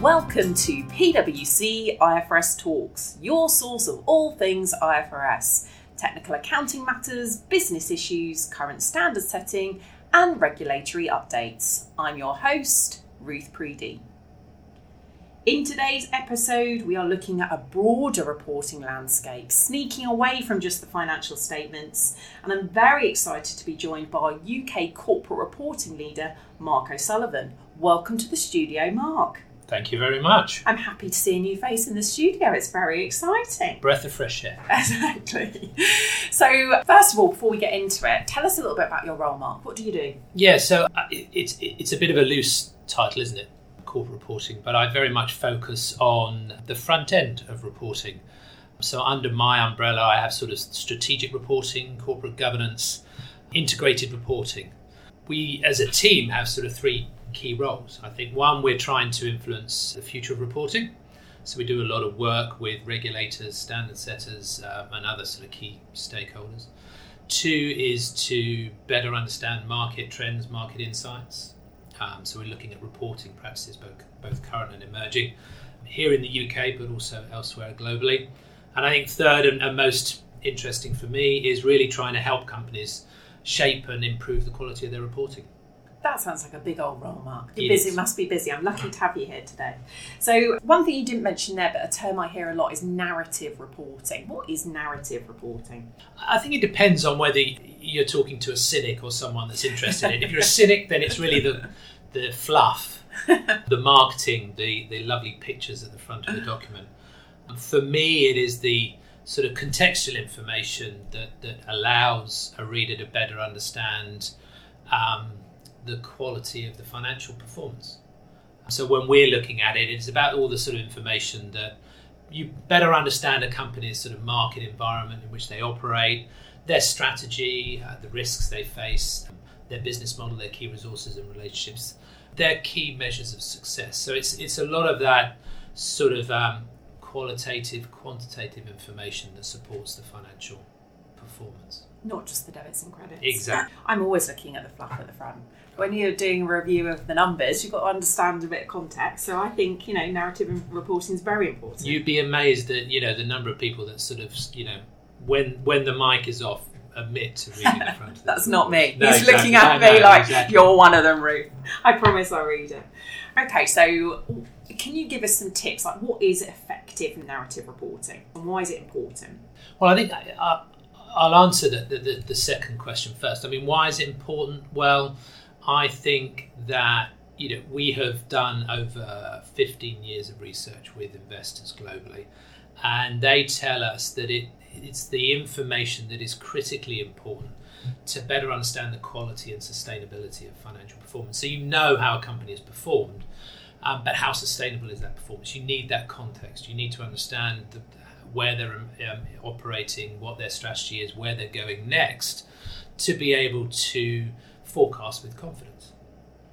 Welcome to PwC IFRS Talks, your source of all things IFRS technical accounting matters, business issues, current standard setting, and regulatory updates. I'm your host, Ruth Preedy. In today's episode, we are looking at a broader reporting landscape, sneaking away from just the financial statements. And I'm very excited to be joined by UK corporate reporting leader, Mark O'Sullivan. Welcome to the studio, Mark. Thank you very much. I'm happy to see a new face in the studio. It's very exciting. Breath of fresh air. Exactly. So, first of all, before we get into it, tell us a little bit about your role, Mark. What do you do? Yeah, so uh, it's it's a bit of a loose title, isn't it? Corporate reporting, but I very much focus on the front end of reporting. So, under my umbrella, I have sort of strategic reporting, corporate governance, integrated reporting. We, as a team, have sort of three key roles. I think one, we're trying to influence the future of reporting. So we do a lot of work with regulators, standard setters, um, and other sort of key stakeholders. Two is to better understand market trends, market insights. Um, so we're looking at reporting practices, both, both current and emerging, here in the UK, but also elsewhere globally. And I think third and, and most interesting for me is really trying to help companies shape and improve the quality of their reporting. That sounds like a big old role, Mark. You're busy, must be busy. I'm lucky to have you here today. So, one thing you didn't mention there, but a term I hear a lot is narrative reporting. What is narrative reporting? I think it depends on whether you're talking to a cynic or someone that's interested in it. If you're a cynic, then it's really the, the fluff, the marketing, the, the lovely pictures at the front of the document. For me, it is the sort of contextual information that, that allows a reader to better understand um, the quality of the financial performance. So when we're looking at it, it's about all the sort of information that you better understand a company's sort of market environment in which they operate, their strategy, uh, the risks they face, their business model, their key resources and relationships, their key measures of success. So it's it's a lot of that sort of um, qualitative, quantitative information that supports the financial performance. Not just the debits and credits. Exactly. I'm always looking at the fluff at the front when you're doing a review of the numbers, you've got to understand a bit of context. So I think you know narrative reporting is very important. You'd be amazed at you know the number of people that sort of you know when when the mic is off admit to reading the front. That's not me. No, He's exactly. looking at no, me no, like exactly. you're one of them, Ruth. I promise I'll read it. Okay, so can you give us some tips? Like, what is effective narrative reporting, and why is it important? Well, I think I, I'll answer the, the, the second question first. I mean, why is it important? Well I think that you know we have done over 15 years of research with investors globally, and they tell us that it it's the information that is critically important to better understand the quality and sustainability of financial performance. So you know how a company has performed, um, but how sustainable is that performance? You need that context. You need to understand the, where they're um, operating, what their strategy is, where they're going next, to be able to forecast with confidence.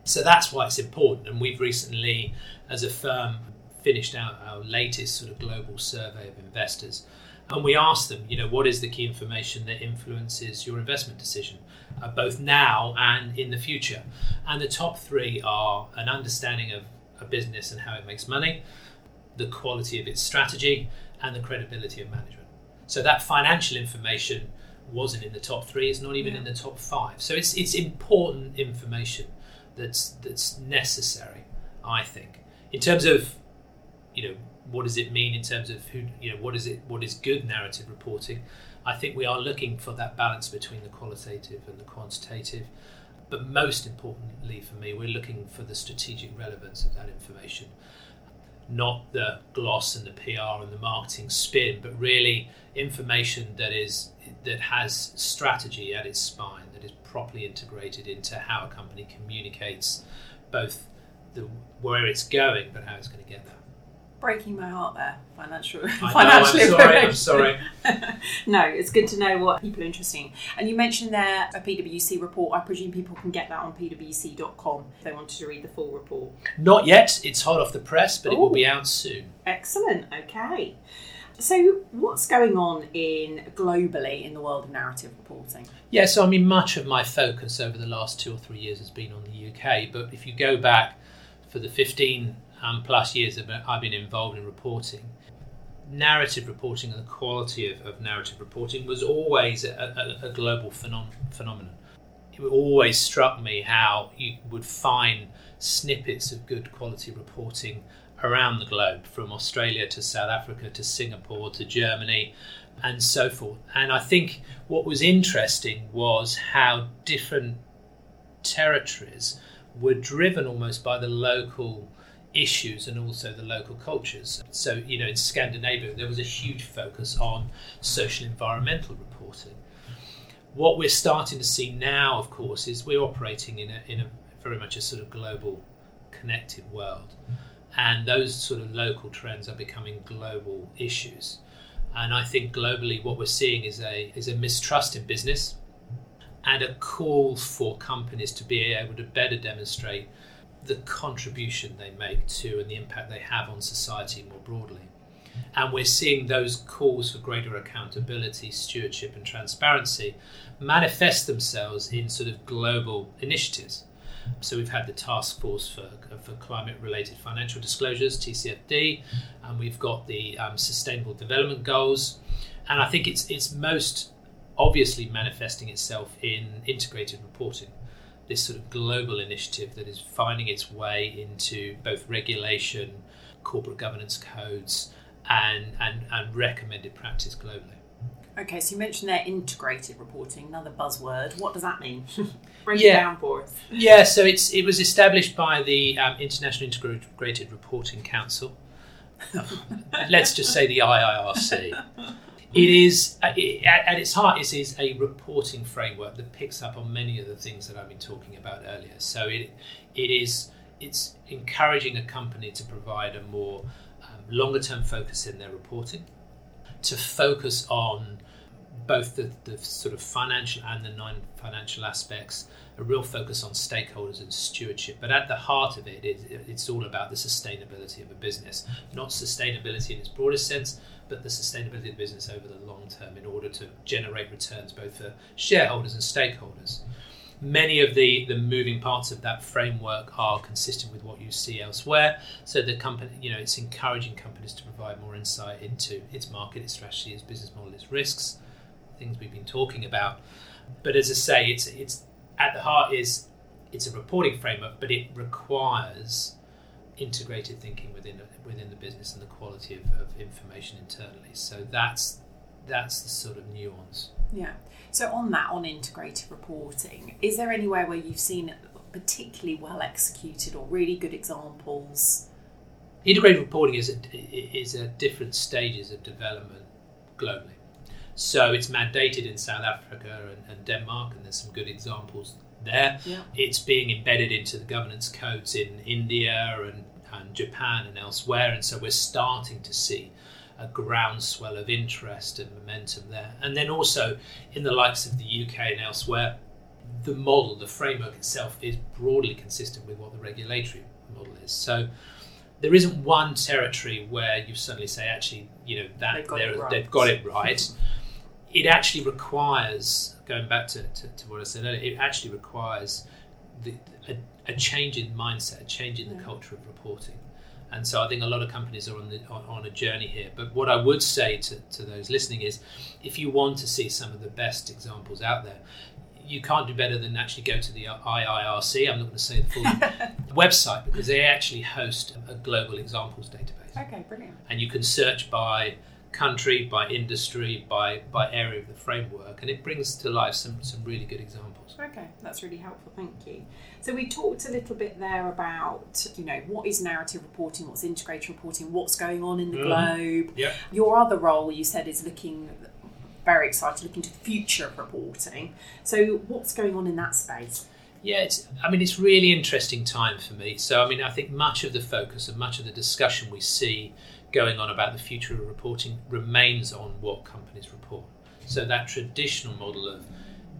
So that's why it's important. And we've recently, as a firm, finished out our latest sort of global survey of investors. And we asked them, you know, what is the key information that influences your investment decision, uh, both now and in the future? And the top three are an understanding of a business and how it makes money, the quality of its strategy, and the credibility of management. So that financial information wasn't in the top three. It's not even yeah. in the top five. So it's it's important information that's that's necessary. I think in terms of you know what does it mean in terms of who you know what is it what is good narrative reporting. I think we are looking for that balance between the qualitative and the quantitative. But most importantly for me, we're looking for the strategic relevance of that information not the gloss and the PR and the marketing spin, but really information that is that has strategy at its spine, that is properly integrated into how a company communicates both the where it's going, but how it's going to get there breaking my heart there. Financial, I financial know, I'm sorry. I'm sorry. no, it's good to know what people are interested in. And you mentioned there a PwC report. I presume people can get that on pwc.com if they wanted to read the full report. Not yet. It's hot off the press, but Ooh. it will be out soon. Excellent. Okay. So, what's going on in globally in the world of narrative reporting? Yeah, so I mean, much of my focus over the last two or three years has been on the UK. But if you go back for the 15 um, plus years that I've been involved in reporting, narrative reporting and the quality of, of narrative reporting was always a, a, a global phenom- phenomenon. It always struck me how you would find snippets of good quality reporting around the globe, from Australia to South Africa to Singapore to Germany and so forth. And I think what was interesting was how different territories were driven almost by the local issues and also the local cultures. So, you know, in Scandinavia, there was a huge focus on social environmental reporting. What we're starting to see now, of course, is we're operating in a, in a very much a sort of global connected world. And those sort of local trends are becoming global issues. And I think globally, what we're seeing is a, is a mistrust in business and a call for companies to be able to better demonstrate the contribution they make to and the impact they have on society more broadly. And we're seeing those calls for greater accountability, stewardship, and transparency manifest themselves in sort of global initiatives. So we've had the task force for, for climate related financial disclosures, TCFD, and we've got the um, sustainable development goals. And I think it's, it's most obviously manifesting itself in integrated reporting this sort of global initiative that is finding its way into both regulation, corporate governance codes, and, and, and recommended practice globally. Okay, so you mentioned there integrated reporting, another buzzword. What does that mean? Break yeah. it down for us. Yeah, so it's it was established by the um, International Integrated Reporting Council. Let's just say the IIRC. It is, uh, at its heart, it is a reporting framework that picks up on many of the things that I've been talking about earlier. So it, it is, it's encouraging a company to provide a more um, longer term focus in their reporting, to focus on both the, the sort of financial and the non financial aspects, a real focus on stakeholders and stewardship. But at the heart of it, it, it's all about the sustainability of a business, not sustainability in its broadest sense, but the sustainability of business over the long term in order to generate returns both for shareholders and stakeholders. Many of the, the moving parts of that framework are consistent with what you see elsewhere. So the company, you know, it's encouraging companies to provide more insight into its market, its strategy, its business model, its risks, things we've been talking about. But as I say, it's it's at the heart is it's a reporting framework, but it requires integrated thinking within within the business and the quality of, of information internally. So that's that's the sort of nuance. Yeah. So on that, on integrated reporting, is there anywhere where you've seen particularly well executed or really good examples? Integrated reporting is at, is at different stages of development globally. So it's mandated in South Africa and, and Denmark, and there's some good examples there. Yeah. It's being embedded into the governance codes in India and, and Japan and elsewhere, and so we're starting to see a groundswell of interest and momentum there. And then also in the likes of the UK and elsewhere, the model, the framework itself is broadly consistent with what the regulatory model is. So there isn't one territory where you suddenly say, actually, you know, that they've got, it right. They've got it right. It actually requires, going back to, to, to, what I said earlier, it actually requires the, a, a, change in mindset, a change in the mm. culture of reporting. And so I think a lot of companies are on, the, on, on a journey here. But what I would say to, to those listening is if you want to see some of the best examples out there, you can't do better than actually go to the IIRC. I'm not going to say the full website because they actually host a global examples database. Okay, brilliant. And you can search by country, by industry, by by area of the framework, and it brings to life some some really good examples. Okay, that's really helpful. Thank you. So we talked a little bit there about you know what is narrative reporting, what's integrated reporting, what's going on in the mm. globe. Yeah. Your other role, you said, is looking very excited, looking to the future of reporting. So what's going on in that space? Yeah, it's, I mean, it's really interesting time for me. So, I mean, I think much of the focus and much of the discussion we see going on about the future of reporting remains on what companies report. So that traditional model of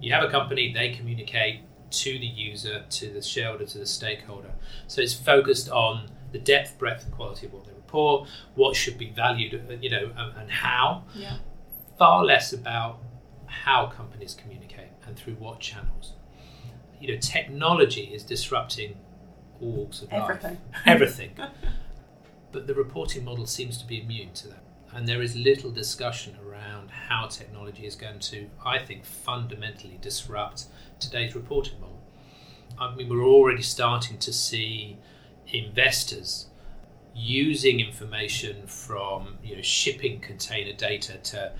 you have a company, they communicate to the user, to the shareholder, to the stakeholder. So it's focused on the depth, breadth, and quality of what they report, what should be valued, uh, you know, and how. Yeah. Far less about how companies communicate and through what channels. You know, technology is disrupting all walks of Everything. life. Everything. but the reporting model seems to be immune to that. And there is little discussion around how technology is going to, I think, fundamentally disrupt today's reporting model. I mean, we're already starting to see investors using information from you know shipping container data to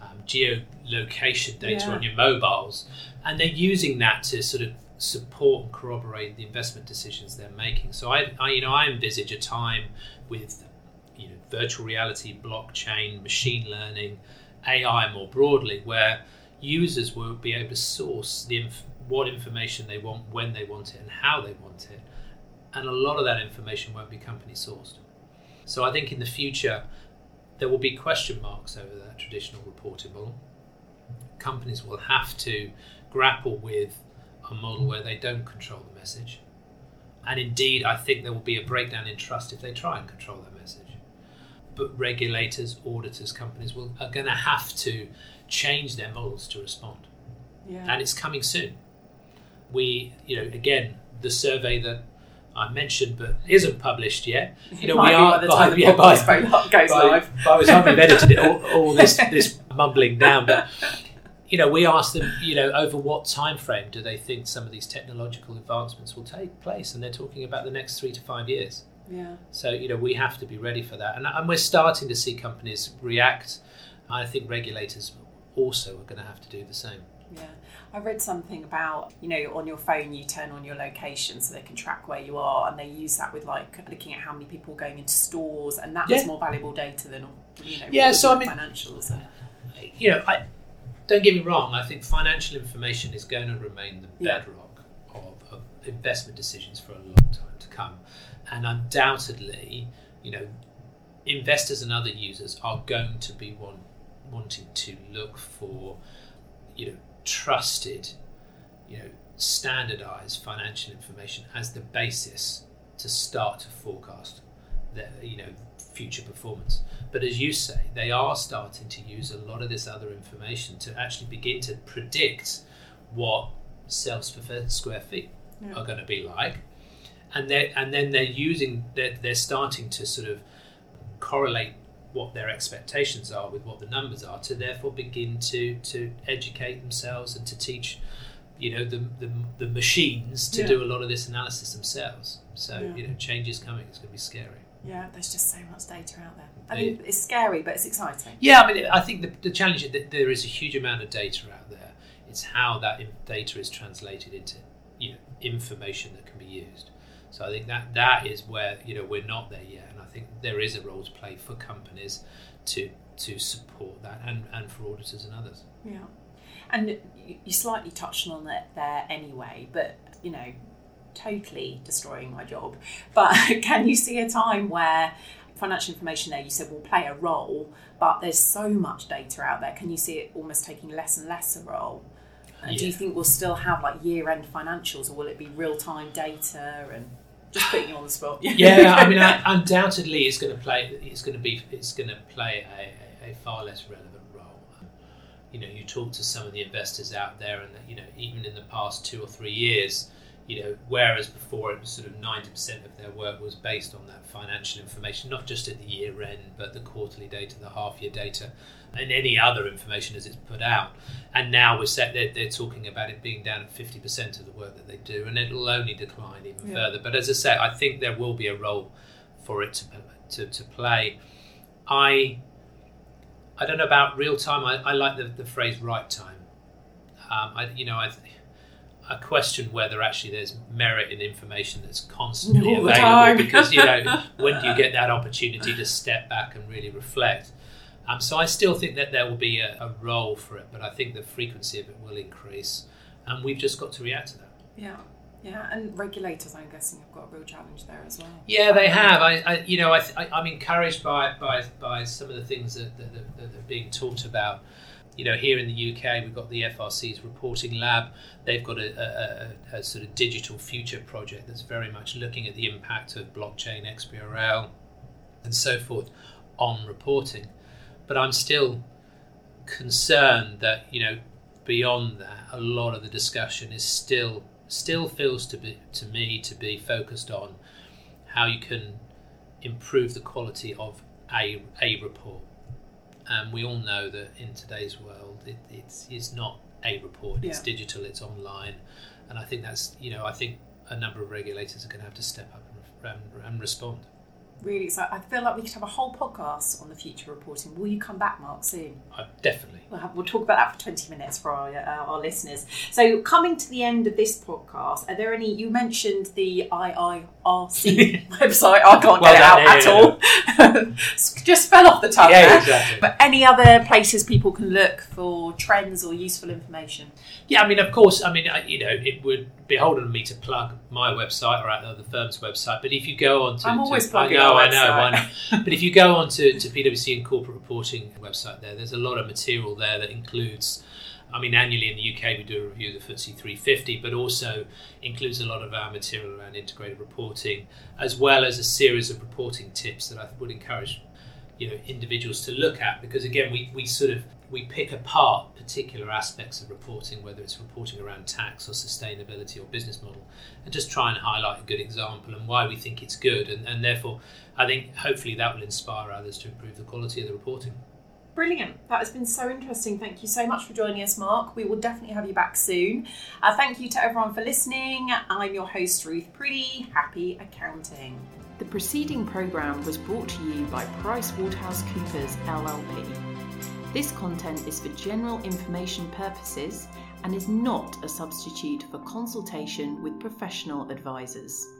um, geolocation data Yeah. on your mobiles, and they're using that to sort of support and corroborate the investment decisions they're making. So I, I you know, I envisage a time with you know virtual reality, blockchain, machine learning, AI more broadly, where users will be able to source the inf- what information they want, when they want it, and how they want it, and a lot of that information won't be company sourced. So I think in the future there will be question marks over that traditional reporting model. Companies will have to grapple with a model where they don't control the message. And indeed, I think there will be a breakdown in trust if they try and control that message. But regulators, auditors, companies will are going to have to change their models to respond, Yeah. and it's coming soon. We, you know, again, the survey that I mentioned but isn't published yet. You know, we are by the by- time the yeah, by- goes by, live. by the time we've edited it, all, all this this mumbling down, but you know, we asked them, you know, over what time frame do they think some of these technological advancements will take place, and they're talking about the next three to five years. Yeah. So you know, we have to be ready for that, and, and we're starting to see companies react. I think regulators also are going to have to do the same. Yeah, I read something about you know on your phone you turn on your location so they can track where you are, and they use that with like looking at how many people are going into stores, and that's Yeah. more valuable data than you know Yeah, so I mean- financials. And, you know, I don't get me wrong. I think financial information is going to remain the Yeah. bedrock of, of investment decisions for a long time to come, and undoubtedly, you know, investors and other users are going to be want, wanting to look for, you know, trusted, you know, standardized financial information as the basis to start to forecast their, you know, future performance. But as you say, they are starting to use a lot of this other information to actually begin to predict what sales per square feet Yeah. are going to be like, and they and then they're using they're, they're starting to sort of correlate what their expectations are with what the numbers are to therefore begin to to educate themselves and to teach you know the the, the machines to Yeah. do a lot of this analysis themselves so Yeah. you know change is coming it's going to be scary yeah, there's just so much data out there. I mean, it's scary, but it's exciting. Yeah, I mean, I think the, the challenge is that there is a huge amount of data out there. It's how that data is translated into you know information that can be used. So I think that that is where you know we're not there yet, and I think there is a role to play for companies to to support that, and and for auditors and others. Yeah, and you you slightly touched on it there anyway, but you know, totally destroying my job. But can you see a time where financial information there you said will play a role, but there's so much data out there? Can you see it almost taking less and less a role? And do you think we'll still have like year-end financials, or will it be real-time data and just putting you on the spot? yeah, I mean, I, undoubtedly, it's going to play. It's going to be. It's going to play a, a, a far less relevant role. You know, you talk to some of the investors out there, and you know, even in the past two or three years, you know, whereas before it was sort of ninety percent of their work was based on that financial information, not just at the year end, but the quarterly data, the half year data, and any other information as it's put out. And now we're set. They're, they're talking about it being down at fifty percent of the work that they do, and it'll only decline even Yeah. further. But as I say, I think there will be a role for it to to, to play. I I don't know about real time. I, I like the, the phrase right time. Um, I you know I. I question whether actually there's merit in information that's constantly All available because you know when do you get that opportunity to step back and really reflect? Um, so I still think that there will be a, a role for it, but I think the frequency of it will increase, and we've just got to react to that. Yeah, yeah, and regulators, I'm guessing, have got a real challenge there as well. Yeah, they have. I, I you know, I, I, I'm encouraged by, by, by some of the things that, that, that, that are being talked about. You know, here in the UK, we've got the FRC's reporting lab. They've got a, a, a, sort of digital future project that's very much looking at the impact of blockchain, XBRL, and so forth on reporting. But I'm still concerned that you know, beyond that, a lot of the discussion is still still feels to be to me to be focused on how you can improve the quality of a, a report. And we all know that in today's world, it, it's, it's not a report, it's Yeah. digital, it's online. And I think that's, you know, I think a number of regulators are going to have to step up and, and, and respond. Really excited. I feel like we could have a whole podcast on the future reporting. Will you come back, Mark, soon? I, definitely. We'll, have, we'll talk about that for 20 minutes for our, uh, our listeners. So, coming to the end of this podcast, are there any? You mentioned the IIRC website. I can't Well get it out yeah, at all. Just fell off the tongue Yeah, there. exactly. But any other places people can look for trends or useful information? Yeah, I mean, of course, I mean, you know, it would beholden on me to plug my website or uh, the firm's website. But if you go on to, I'm to- always I plugging know, our I know. I know. but if you go on to, to PwC and corporate reporting website, there, there's a lot of material there that includes. I mean, annually in the UK, we do a review of the FTSE 350, but also includes a lot of our material around integrated reporting, as well as a series of reporting tips that I would encourage you know individuals to look at because again we, we sort of we pick apart particular aspects of reporting whether it's reporting around tax or sustainability or business model and just try and highlight a good example and why we think it's good and, and therefore I think hopefully that will inspire others to improve the quality of the reporting. Brilliant. That has been so interesting. Thank you so much for joining us, Mark. We will definitely have you back soon. Uh, thank you to everyone for listening. I'm your host, Ruth Preedy. Happy accounting. The preceding programme was brought to you by PricewaterhouseCoopers LLP. This content is for general information purposes and is not a substitute for consultation with professional advisors.